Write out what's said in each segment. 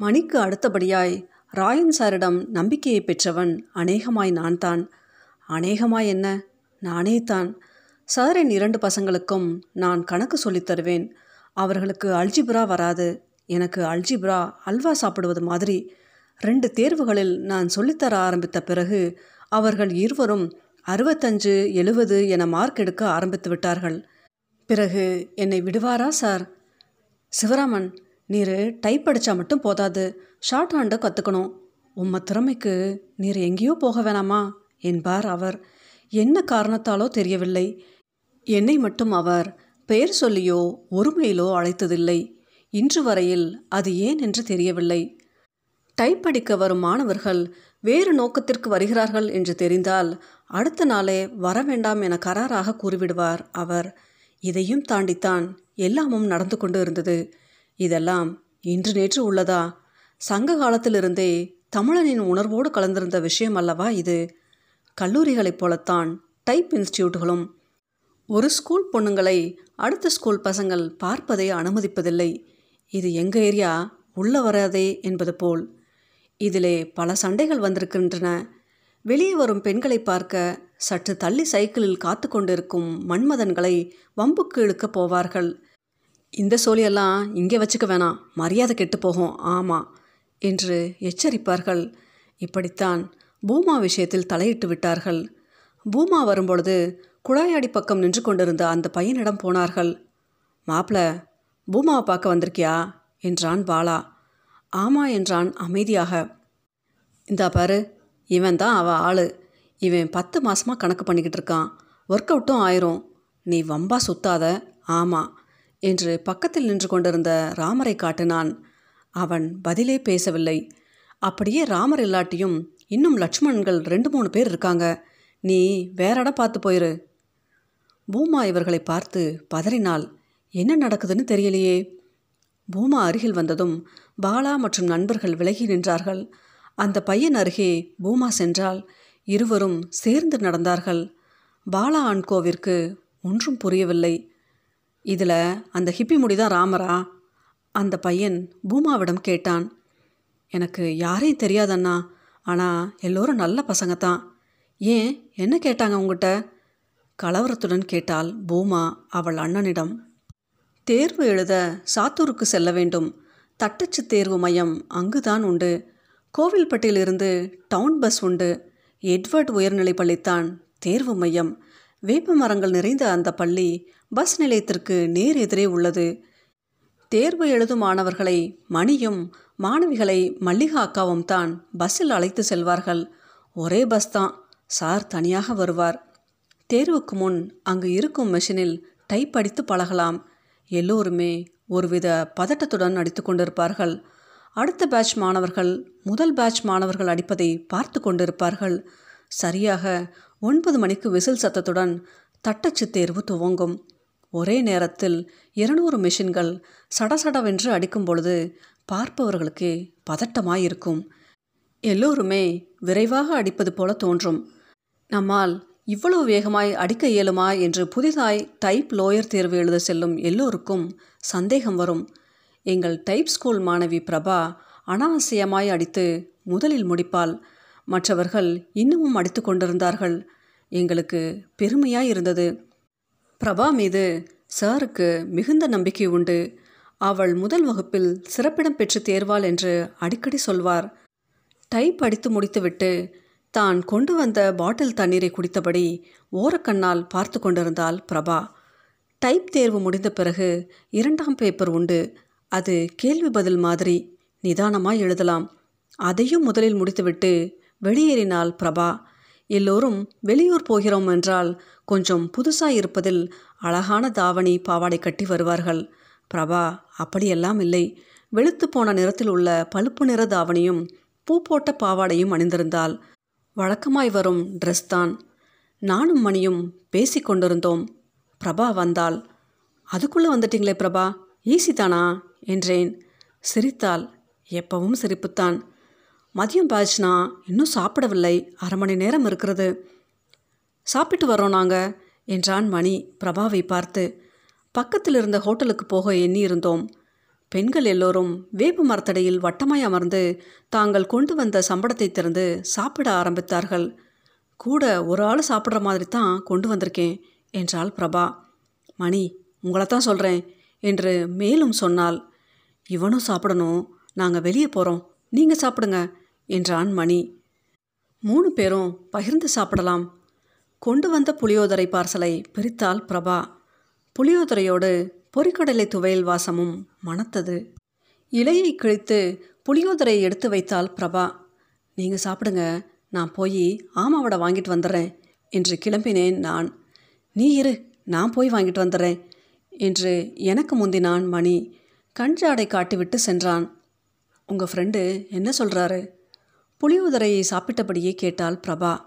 மணிக்கு அடுத்தபடியாய் ராயன் சாரிடம் நம்பிக்கையை பெற்றவன் அநேகமாய் நான் தான் அநேகமாய் என்ன? நானே தான் சாரின் இரண்டு பசங்களுக்கும் நான் கணக்கு சொல்லித் தருவேன். அவர்களுக்கு அல்ஜிப்ரா வராது. எனக்கு அல்ஜிப்ரா அல்வா சாப்பிடுவது மாதிரி ரெண்டு தேர்வுகளில் நான் சொல்லித்தர ஆரம்பித்த பிறகு அவர்கள் இருவரும் அறுபத்தஞ்சு எழுவது என மார்க் எடுக்க ஆரம்பித்து விட்டார்கள். பிறகு என்னை விடுவாரா சார்? சிவராமன் நீர் டைப் அடித்தா மட்டும் போதாது. ஷார்ட் ஹேண்டை கற்றுக்கணும் உம்ம திறமைக்கு நீர் எங்கேயோ போக வேணாமா? என்பார் அவர். என்ன காரணத்தாலோ தெரியவில்லை. என்னை மட்டும் அவர் பெயர் சொல்லியோ ஒருமையிலோ அழைத்ததில்லை. இன்று வரையில் அது ஏன் என்று தெரியவில்லை. டைப் அடிக்க வரும் மாணவர்கள் வேறு நோக்கத்திற்கு வருகிறார்கள் என்று தெரிந்தால் அடுத்த நாளே வர வேண்டாம் என கராராக கூறிவிடுவார் அவர். இதையும் தாண்டித்தான் எல்லாமும் நடந்து கொண்டு இருந்தது. இதெல்லாம் இன்று நேற்று உள்ளதா? சங்க காலத்திலிருந்தே தமிழனின் உணர்வோடு கலந்திருந்த விஷயம் அல்லவா இது? கல்லூரிகளைப் போலத்தான் டைப் இன்ஸ்டியூட்டுகளும் ஒரு ஸ்கூல் பொண்ணுங்களை அடுத்த ஸ்கூல் பசங்கள் பார்ப்பதை அனுமதிப்பதில்லை. இது எங்கள் ஏரியா? உள்ள வராதே என்பது போல். இதிலே பல சண்டைகள் வந்திருக்கின்றன. வெளியே வரும் பெண்களை பார்க்க சற்று தள்ளி சைக்கிளில் காத்து கொண்டிருக்கும் மன்மதன்களை வம்புக்கு இழுக்கப் போவார்கள். இந்த சோழியெல்லாம் இங்கே வச்சுக்க வேணாம். மரியாதை கெட்டு போகும். ஆமாம் என்று எச்சரிப்பார்கள். இப்படித்தான் பூமா விஷயத்தில் தலையிட்டு விட்டார்கள். பூமா வரும்பொழுது குழாயாடி பக்கம் நின்று கொண்டிருந்த அந்த பையனிடம் போனார்கள். மாப்பிள பூமாவை பார்க்க வந்திருக்கியா? என்றான் பாலா. ஆமா என்றான் அமைதியாக. இந்தா பாரு இவன் தான் அவள் ஆள். இவன் பத்து மாதமாக கணக்கு பண்ணிக்கிட்டு இருக்கான். ஒர்க் அவுட்டும் ஆயிரும். நீ வம்பா சுத்தாத. ஆமாம் என்று பக்கத்தில் நின்று கொண்டிருந்த ராமரை காட்டினான். அவன் பதிலே பேசவில்லை. அப்படியே ராமர் இல்லாட்டியும் இன்னும் லட்சுமணன்கள் ரெண்டு மூணு பேர் இருக்காங்க. நீ வேற இடம் பார்த்து போயிரு. பூமா இவர்களை பார்த்து பதறினாள். என்ன நடக்குதுன்னு தெரியலையே. பூமா அருகில் வந்ததும் பாலா மற்றும் நண்பர்கள் விலகி நின்றார்கள். அந்த பையன் அருகே பூமா சென்றால் இருவரும் சேர்ந்து நடந்தார்கள். பாலா அன்கோவிற்கு ஒன்றும் புரியவில்லை. இதில் அந்த ஹிப்பி முடிதான் ராமரா? அந்த பையன் பூமாவிடம் கேட்டான். எனக்கு யாரையும் தெரியாதண்ணா ஆனால் எல்லோரும் நல்ல பசங்க தான் ஏன் என்ன கேட்டாங்க உங்ககிட்ட? கலவரத்துடன் கேட்டால் பூமா அவள் அண்ணனிடம் தேர்வு எழுத சாத்தூருக்கு செல்ல வேண்டும். தட்டச்சு தேர்வு மையம் அங்குதான் உண்டு. கோவில்பட்டியிலிருந்து டவுன் பஸ் உண்டு. எட்வர்ட் உயர்நிலைப் பள்ளித்தான் தேர்வு மையம். வேப்ப மரங்கள் நிறைந்த அந்த பள்ளி பஸ் நிலையத்திற்கு நேர் எதிரே உள்ளது. தேர்வு எழுதும் மாணவர்களை மணியும் மாணவிகளை மல்லிகா அக்காவும் தான் பஸ்ஸில் அழைத்து செல்வார்கள். ஒரே பஸ் தான். சார் தனியாக வருவார். தேர்வுக்கு முன் அங்கு இருக்கும் மெஷினில் டைப் அடித்து பழகலாம். எல்லோருமே ஒருவித பதட்டத்துடன் அடித்து கொண்டிருப்பார்கள். அடுத்த பேட்ச் மாணவர்கள் முதல் பேட்ச் மாணவர்கள் அடிப்பதை பார்த்து கொண்டிருப்பார்கள். சரியாக ஒன்பது மணிக்கு விசில் சத்தத்துடன் தட்டச்சு தேர்வு துவங்கும். ஒரே நேரத்தில் இருநூறு மிஷின்கள் சடசடவென்று அடிக்கும் பொழுது பார்ப்பவர்களுக்கு பதட்டமாயிருக்கும். எல்லோருமே விரைவாக அடிப்பது போல தோன்றும். நம்மால் இவ்வளவு வேகமாய் அடிக்க இயலுமா என்று புதிதாய் டைப் லோயர் தேர்வு எழுத செல்லும் எல்லோருக்கும் சந்தேகம் வரும். எங்கள் டைப் ஸ்கூல் மாணவி பிரபா அனாவசியமாய் அடித்து முதலில் முடிப்பாள். மற்றவர்கள் இன்னமும் அடித்து கொண்டிருந்தார்கள். எங்களுக்கு பெருமையாய் இருந்தது பிரபா மீது சாருக்கு மிகுந்த நம்பிக்கை உண்டு. அவள் முதல் வகுப்பில் சிறப்பிடம் பெற்று தேர்வாள் என்று அடிக்கடி சொல்வார். டைப் அடித்து முடித்துவிட்டு தான் கொண்டு வந்த பாட்டில் தண்ணீரை குடித்தபடி ஓரக்கண்ணால் பார்த்து கொண்டிருந்தாள் பிரபா. டைப் தேர்வு முடிந்த பிறகு இரண்டாம் பேப்பர் உண்டு. அது கேள்வி பதில் மாதிரி நிதானமாய் எழுதலாம். அதையும் முதலில் முடித்துவிட்டு வெளியேறினாள் பிரபா. எல்லோரும் வெளியூர் போகிறோம் என்றால் கொஞ்சம் புதுசாக இருப்பதில் அழகான தாவணி பாவாடை கட்டி வருவார்கள். பிரபா அப்படியெல்லாம் இல்லை. வெளுத்து போன நிறத்தில் உள்ள பழுப்பு நிற தாவணியும் பூ போட்ட பாவாடையும் அணிந்திருந்தாள் வழக்கமாய் வரும் ட்ரெஸ் தான். நானும் மணியும் பேசி கொண்டிருந்தோம். பிரபா வந்தாள் அதுக்குள்ளே வந்துட்டீங்களே பிரபா ஈஸி தானா? என்றேன். சிரித்தாள். எப்பவும் சிரிப்புத்தான். மதியம் பேட்ச்னா இன்னும் சாப்பிடவில்லை. அரை மணி நேரம் இருக்கிறது. சாப்பிட்டு வரோம் நாங்கள் என்றான் மணி பிரபாவை பார்த்து. பக்கத்தில் இருந்த ஹோட்டலுக்கு போக எண்ணி இருந்தோம். பெண்கள் எல்லோரும் வேப்பு மரத்தடியில் வட்டமாய் அமர்ந்து தாங்கள் கொண்டு வந்த சம்பளத்தை திறந்து சாப்பிட ஆரம்பித்தார்கள். கூட ஒரு ஆள் சாப்பிட்ற மாதிரி தான் கொண்டு வந்திருக்கேன் என்றாள் பிரபா. மணி உங்களை தான் சொல்கிறேன் என்று மேலும் சொன்னாள். இவனும் சாப்பிடணும். நாங்கள் வெளியே போகிறோம் நீங்கள் சாப்பிடுங்க என்றான் மணி. மூணு பேரும் பகிர்ந்து சாப்பிடலாம். கொண்டு வந்த புளியோதரை பார்சலை பிரித்தாள் பிரபா. புளியோதரையோடு பொறிக்கடலை துவையல் வாசமும் மணத்தது. இலையை கிழித்து புளியோதரையை எடுத்து வைத்தாள் பிரபா. நீங்கள் சாப்பிடுங்க நான் போய் ஆமாவோட வாங்கிட்டு வந்துடுறேன் என்று கிளம்பினேன் நான். நீ இரு நான் போய் வாங்கிட்டு வந்துடுறேன் என்று எனக்கு முந்தினான் மணி. கஞ்சாடை காட்டிவிட்டு சென்றான். உங்கள் ஃப்ரெண்டு என்ன சொல்கிறாரு புளியோதரையை சாப்பிட்டபடியே கேட்டாள் பிரபா.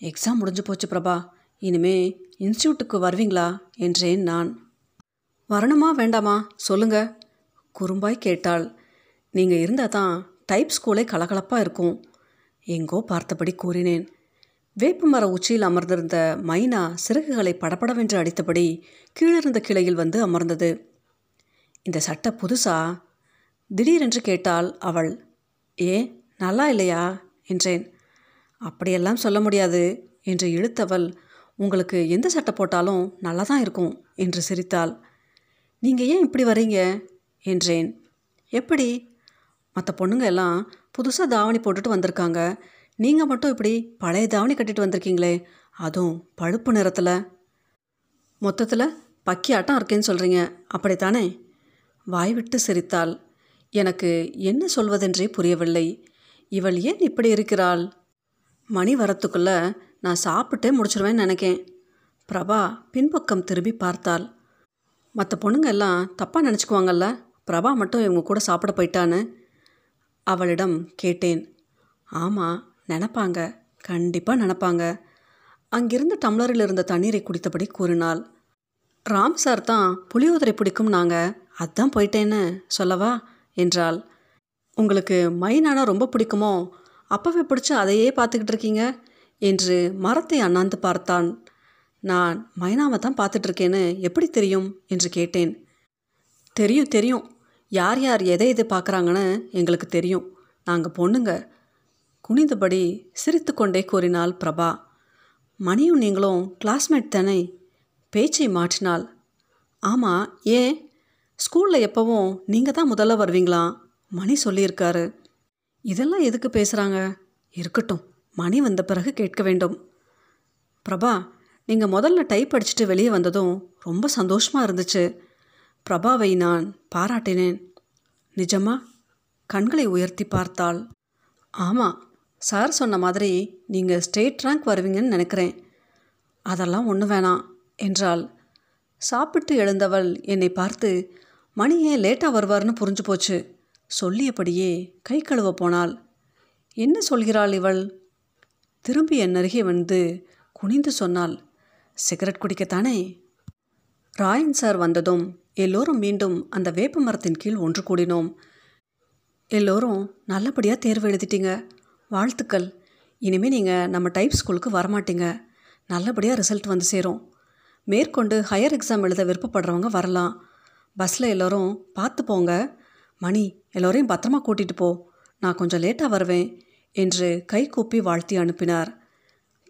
எக்ஸாம் முடிஞ்சு போச்சு பிரபா. இனிமே இன்ஸ்டியூட்டுக்கு வருவீங்களா? என்றேன் நான். வரணுமா வேண்டாமா? சொல்லுங்க குறும்பாய் கேட்டாள். நீங்கள் இருந்தால் தான் டைப் ஸ்கூலே கலகலப்பாக இருக்கும் எங்கோ பார்த்தபடி கூறினேன். வேப்பமர உச்சியில் அமர்ந்திருந்த மைனா சிறகுகளை படபடவென்று அடித்தபடி கீழிருந்த கிளையில் வந்து அமர்ந்தது. இந்த சட்டை புதுசா? திடீரென்று கேட்டாள் அவள். ஏ நல்லா இல்லையா? என்றேன். அப்படியெல்லாம் சொல்ல முடியாது என்று இழுத்தவள் உங்களுக்கு எந்த சட்டை போட்டாலும் நல்லா தான் இருக்கும் என்று சிரித்தாள். நீங்கள் ஏன் இப்படி வரீங்க என்றேன். எப்படி? மற்ற பொண்ணுங்க எல்லாம் புதுசாக தாவணி போட்டுட்டு வந்திருக்காங்க. நீங்கள் மட்டும் இப்படி பழைய தாவணி கட்டிட்டு வந்திருக்கீங்களே அதுவும் பழுப்பு நிறத்தில். மொத்தத்தில் பக்கி ஆட்டம் இருக்கேன்னு சொல்கிறீங்க அப்படித்தானே? வாய் விட்டு சிரித்தாள். எனக்கு என்ன சொல்வதென்றே புரியவில்லை. இவள் ஏன் இப்படி இருக்கிறாள்? மணி வரத்துக்குள்ள நான் சாப்பிட்டே முடிச்சிருவேன்னு நினைக்கேன். பிரபா பின்பக்கம் திரும்பி பார்த்தாள். மற்ற பொண்ணுங்க எல்லாம் தப்பாக நினச்சிக்குவாங்கல்ல? பிரபா மட்டும் இவங்க கூட சாப்பிட போயிட்டான்னு அவளிடம் கேட்டேன். ஆமாம் நினப்பாங்க. கண்டிப்பாக நினப்பாங்க. அங்கிருந்த டம்ளரில் இருந்த தண்ணீரை குடித்தபடி கூறினாள். ராம் சார் தான் புளியோதரை பிடிக்கும் நாங்கள் அதான் போயிட்டேன்னு சொல்லவா? என்றாள். உங்களுக்கு மைனானா ரொம்ப பிடிக்குமோ? அப்பவே பிடிச்சி அதையே பார்த்துக்கிட்டு இருக்கீங்க? என்று மரத்தை அண்ணாந்து பார்த்தான். நான் மைனாவை தான் பார்த்துட்ருக்கேன்னு எப்படி தெரியும்? என்று கேட்டேன். தெரியும் தெரியும். யார் யார் எதை எது பார்க்குறாங்கன்னு எங்களுக்கு தெரியும். நாங்கள் பொண்ணுங்க. குனிந்தபடி சிரித்துக்கொண்டே கூறினாள் பிரபா. மணியும் நீங்களும் கிளாஸ்மேட் தானே? பேச்சை மாற்றினாள். ஆமாம் ஏன்? ஸ்கூலில் எப்போவும் நீங்கள் தான் முதல்ல வருவீங்களாம் மணி சொல்லியிருக்காரு. இதெல்லாம் எதுக்கு பேசுகிறாங்க இருக்கட்டும் மணி வந்த பிறகு கேட்க வேண்டும். பிரபா நீங்கள் முதல்ல டைப் அடிச்சுட்டு வெளியே வந்ததும் ரொம்ப சந்தோஷமாக இருந்துச்சு. பிரபாவை நான் பாராட்டினேன். நிஜமா? கண்களை உயர்த்தி பார்த்தாள் ஆமாம் சார் சொன்ன மாதிரி நீங்கள் ஸ்டேட் ரேங்க் வருவீங்கன்னு நினைக்கிறேன். அதெல்லாம் ஒன்று வேணாம் என்றாள். சாப்பிட்டு எழுந்தவள் என்னை பார்த்து மணி ஏன் லேட்டாக வருவார்னு புரிஞ்சு போச்சு. சொல்லியபடியே கை கழுவ போனாள். என்ன சொல்கிறாள் இவள்? திரும்பி என் அருகே வந்து குனிந்து சொன்னாள். சிகரெட் குடிக்கத்தானே? ராயன் சார் வந்ததும் எல்லோரும் மீண்டும் அந்த வேப்ப மரத்தின் கீழ் ஒன்று கூடினோம். எல்லோரும் நல்லபடியாக தேர்வு எழுதிட்டீங்க. வாழ்த்துக்கள். இனிமேல் நீங்கள் நம்ம டைப் ஸ்கூலுக்கு வரமாட்டீங்க. நல்லபடியாக ரிசல்ட் வந்து சேரும். மேற்கொண்டு ஹையர் எக்ஸாம் எழுத விருப்பப்படுறவங்க வரலாம். பஸ்ஸில் எல்லோரும் பார்த்து போங்க. மணி எல்லோரையும் பத்திரமா கூட்டிகிட்டு போ. நான் கொஞ்சம் லேட்டாக வருவேன் என்று கை கூப்பி வாழ்த்தி அனுப்பினார்.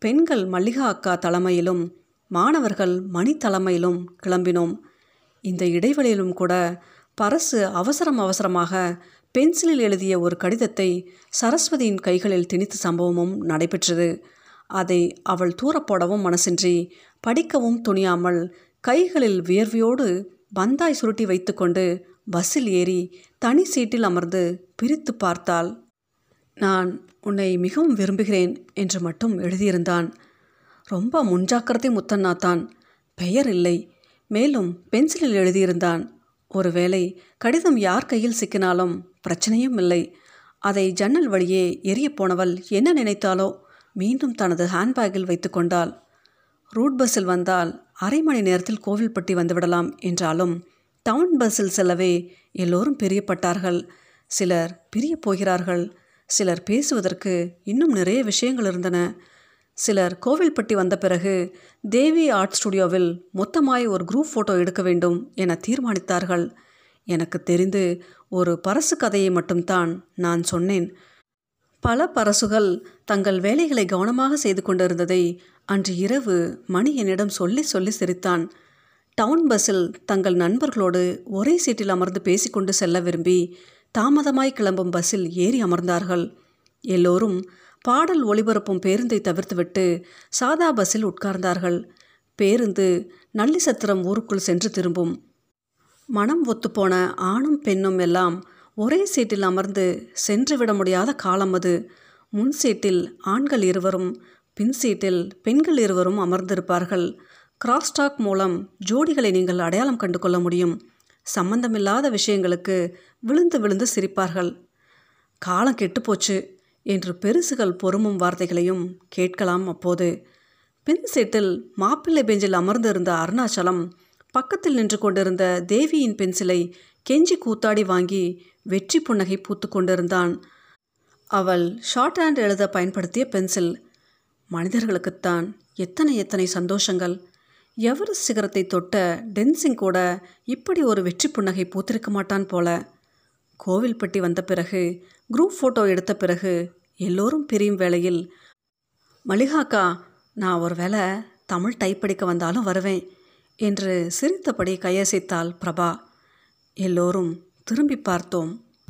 பெண்கள் மல்லிகா அக்கா தலைமையிலும் மாணவர்கள் மணி தலைமையிலும் கிளம்பினோம். இந்த இடைவெளியிலும் கூட பரசு அவசரம் அவசரமாக பென்சிலில் எழுதிய ஒரு கடிதத்தை சரஸ்வதியின் கைகளில் திணித்த சம்பவமும் நடைபெற்றது. அதை அவள் தூரப்போடவும் மனசின்றி படிக்கவும் துணியாமல் கைகளில் வியர்வையோடு பந்தாய் சுருட்டி வைத்துக்கொண்டு பஸ்ஸில் ஏறி தனி சீட்டில் அமர்ந்து பிரித்து பார்த்தால் நான் உன்னை மிகவும் விரும்புகிறேன் என்று மட்டும் எழுதியிருந்தான். ரொம்ப முன்ஜாக்கிரதை முத்தண்ணா தான். பெயர் இல்லை. மேலும் பென்சிலில் எழுதியிருந்தான். ஒருவேளை கடிதம் யார் கையில் சிக்கினாலும் பிரச்சனையும் இல்லை. அதை ஜன்னல் வழியே எரிய போனவள் என்ன நினைத்தாலோ மீண்டும் தனது ஹேண்ட்பேக்கில் வைத்து கொண்டாள். ரூட் பஸ்ஸில் வந்தால் அரை மணி நேரத்தில் கோவில்பட்டி வந்துவிடலாம் என்றாலும் டவுன் பஸ்ஸில் செல்லவே எல்லோரும் பிரியப்பட்டார்கள். சிலர் பிரிய போகிறார்கள். சிலர் பேசுவதற்கு இன்னும் நிறைய விஷயங்கள் இருந்தன. சிலர் கோவில்பட்டி வந்த பிறகு தேவி ஆர்ட் ஸ்டுடியோவில் மொத்தமாய் ஒரு குரூப் ஃபோட்டோ எடுக்க வேண்டும் என தீர்மானித்தார்கள். எனக்கு தெரிந்து ஒரு பரசு கதையை மட்டும்தான் நான் சொன்னேன். பல பரசுகள் தங்கள் வேலைகளை கவனமாக செய்து கொண்டிருந்ததை அன்று இரவு மணி என்னிடம் சொல்லி சொல்லி சிரித்தான். டவுன் பஸ்ஸில் தங்கள் நண்பர்களோடு ஒரே சீட்டில் அமர்ந்து பேசிக்கொண்டு செல்ல விரும்பி தாமதமாய் கிளம்பும் பஸ்ஸில் ஏறி அமர்ந்தார்கள். எல்லோரும் பாடல் ஒளிபரப்பும் பேருந்தை தவிர்த்துவிட்டு சாதா பஸ்ஸில் உட்கார்ந்தார்கள். பேருந்து நல்லிசத்திரம் ஊருக்குள் சென்று திரும்பும். மனம் ஒத்துப்போன ஆணும் பெண்ணும் எல்லாம் ஒரே சீட்டில் அமர்ந்து சென்று விட முடியாத காலம் அது. முன் சீட்டில் ஆண்கள் இருவரும் பின் சீட்டில் பெண்கள் இருவரும் அமர்ந்திருப்பார்கள். கிராஸ்டாக் மூலம் ஜோடிகளை நீங்கள் அடையாளம் கண்டு கொள்ள முடியும். சம்பந்தமில்லாத விஷயங்களுக்கு விழுந்து விழுந்து சிரிப்பார்கள். காலம் கெட்டுப்போச்சு என்று பெருசுகள் பொறுமும் வார்த்தைகளையும் கேட்கலாம் அப்போது. பின் சீட்டில் மாப்பிள்ளை பெஞ்சில் அமர்ந்திருந்த அருணாச்சலம் பக்கத்தில் நின்று கொண்டிருந்த தேவியின் பென்சிலை கெஞ்சி கூத்தாடி வாங்கி வெற்றி புன்னகை பூத்து கொண்டிருந்தான். அவள் ஷார்ட் ஹேண்ட் எழுத பயன்படுத்திய பென்சில். மனிதர்களுக்குத்தான் எத்தனை எத்தனை சந்தோஷங்கள். எவரெஸ்ட் சிகரத்தை தொட்ட டென்சிங் கூட இப்படி ஒரு வெற்றி புன்னகை பூத்திருக்க மாட்டான் போல. கோவில்பட்டி வந்த பிறகு குரூப் ஃபோட்டோ எடுத்த பிறகு எல்லோரும் பிரியும் வேளையில் மளிகாக்கா நான் ஒரு வேளை தமிழ் டைப் படிக்க வந்தாலும் வருவேன் என்று சிரித்தபடி கையசைத்தாள் பிரபா. எல்லோரும் திரும்பி பார்த்தோம்.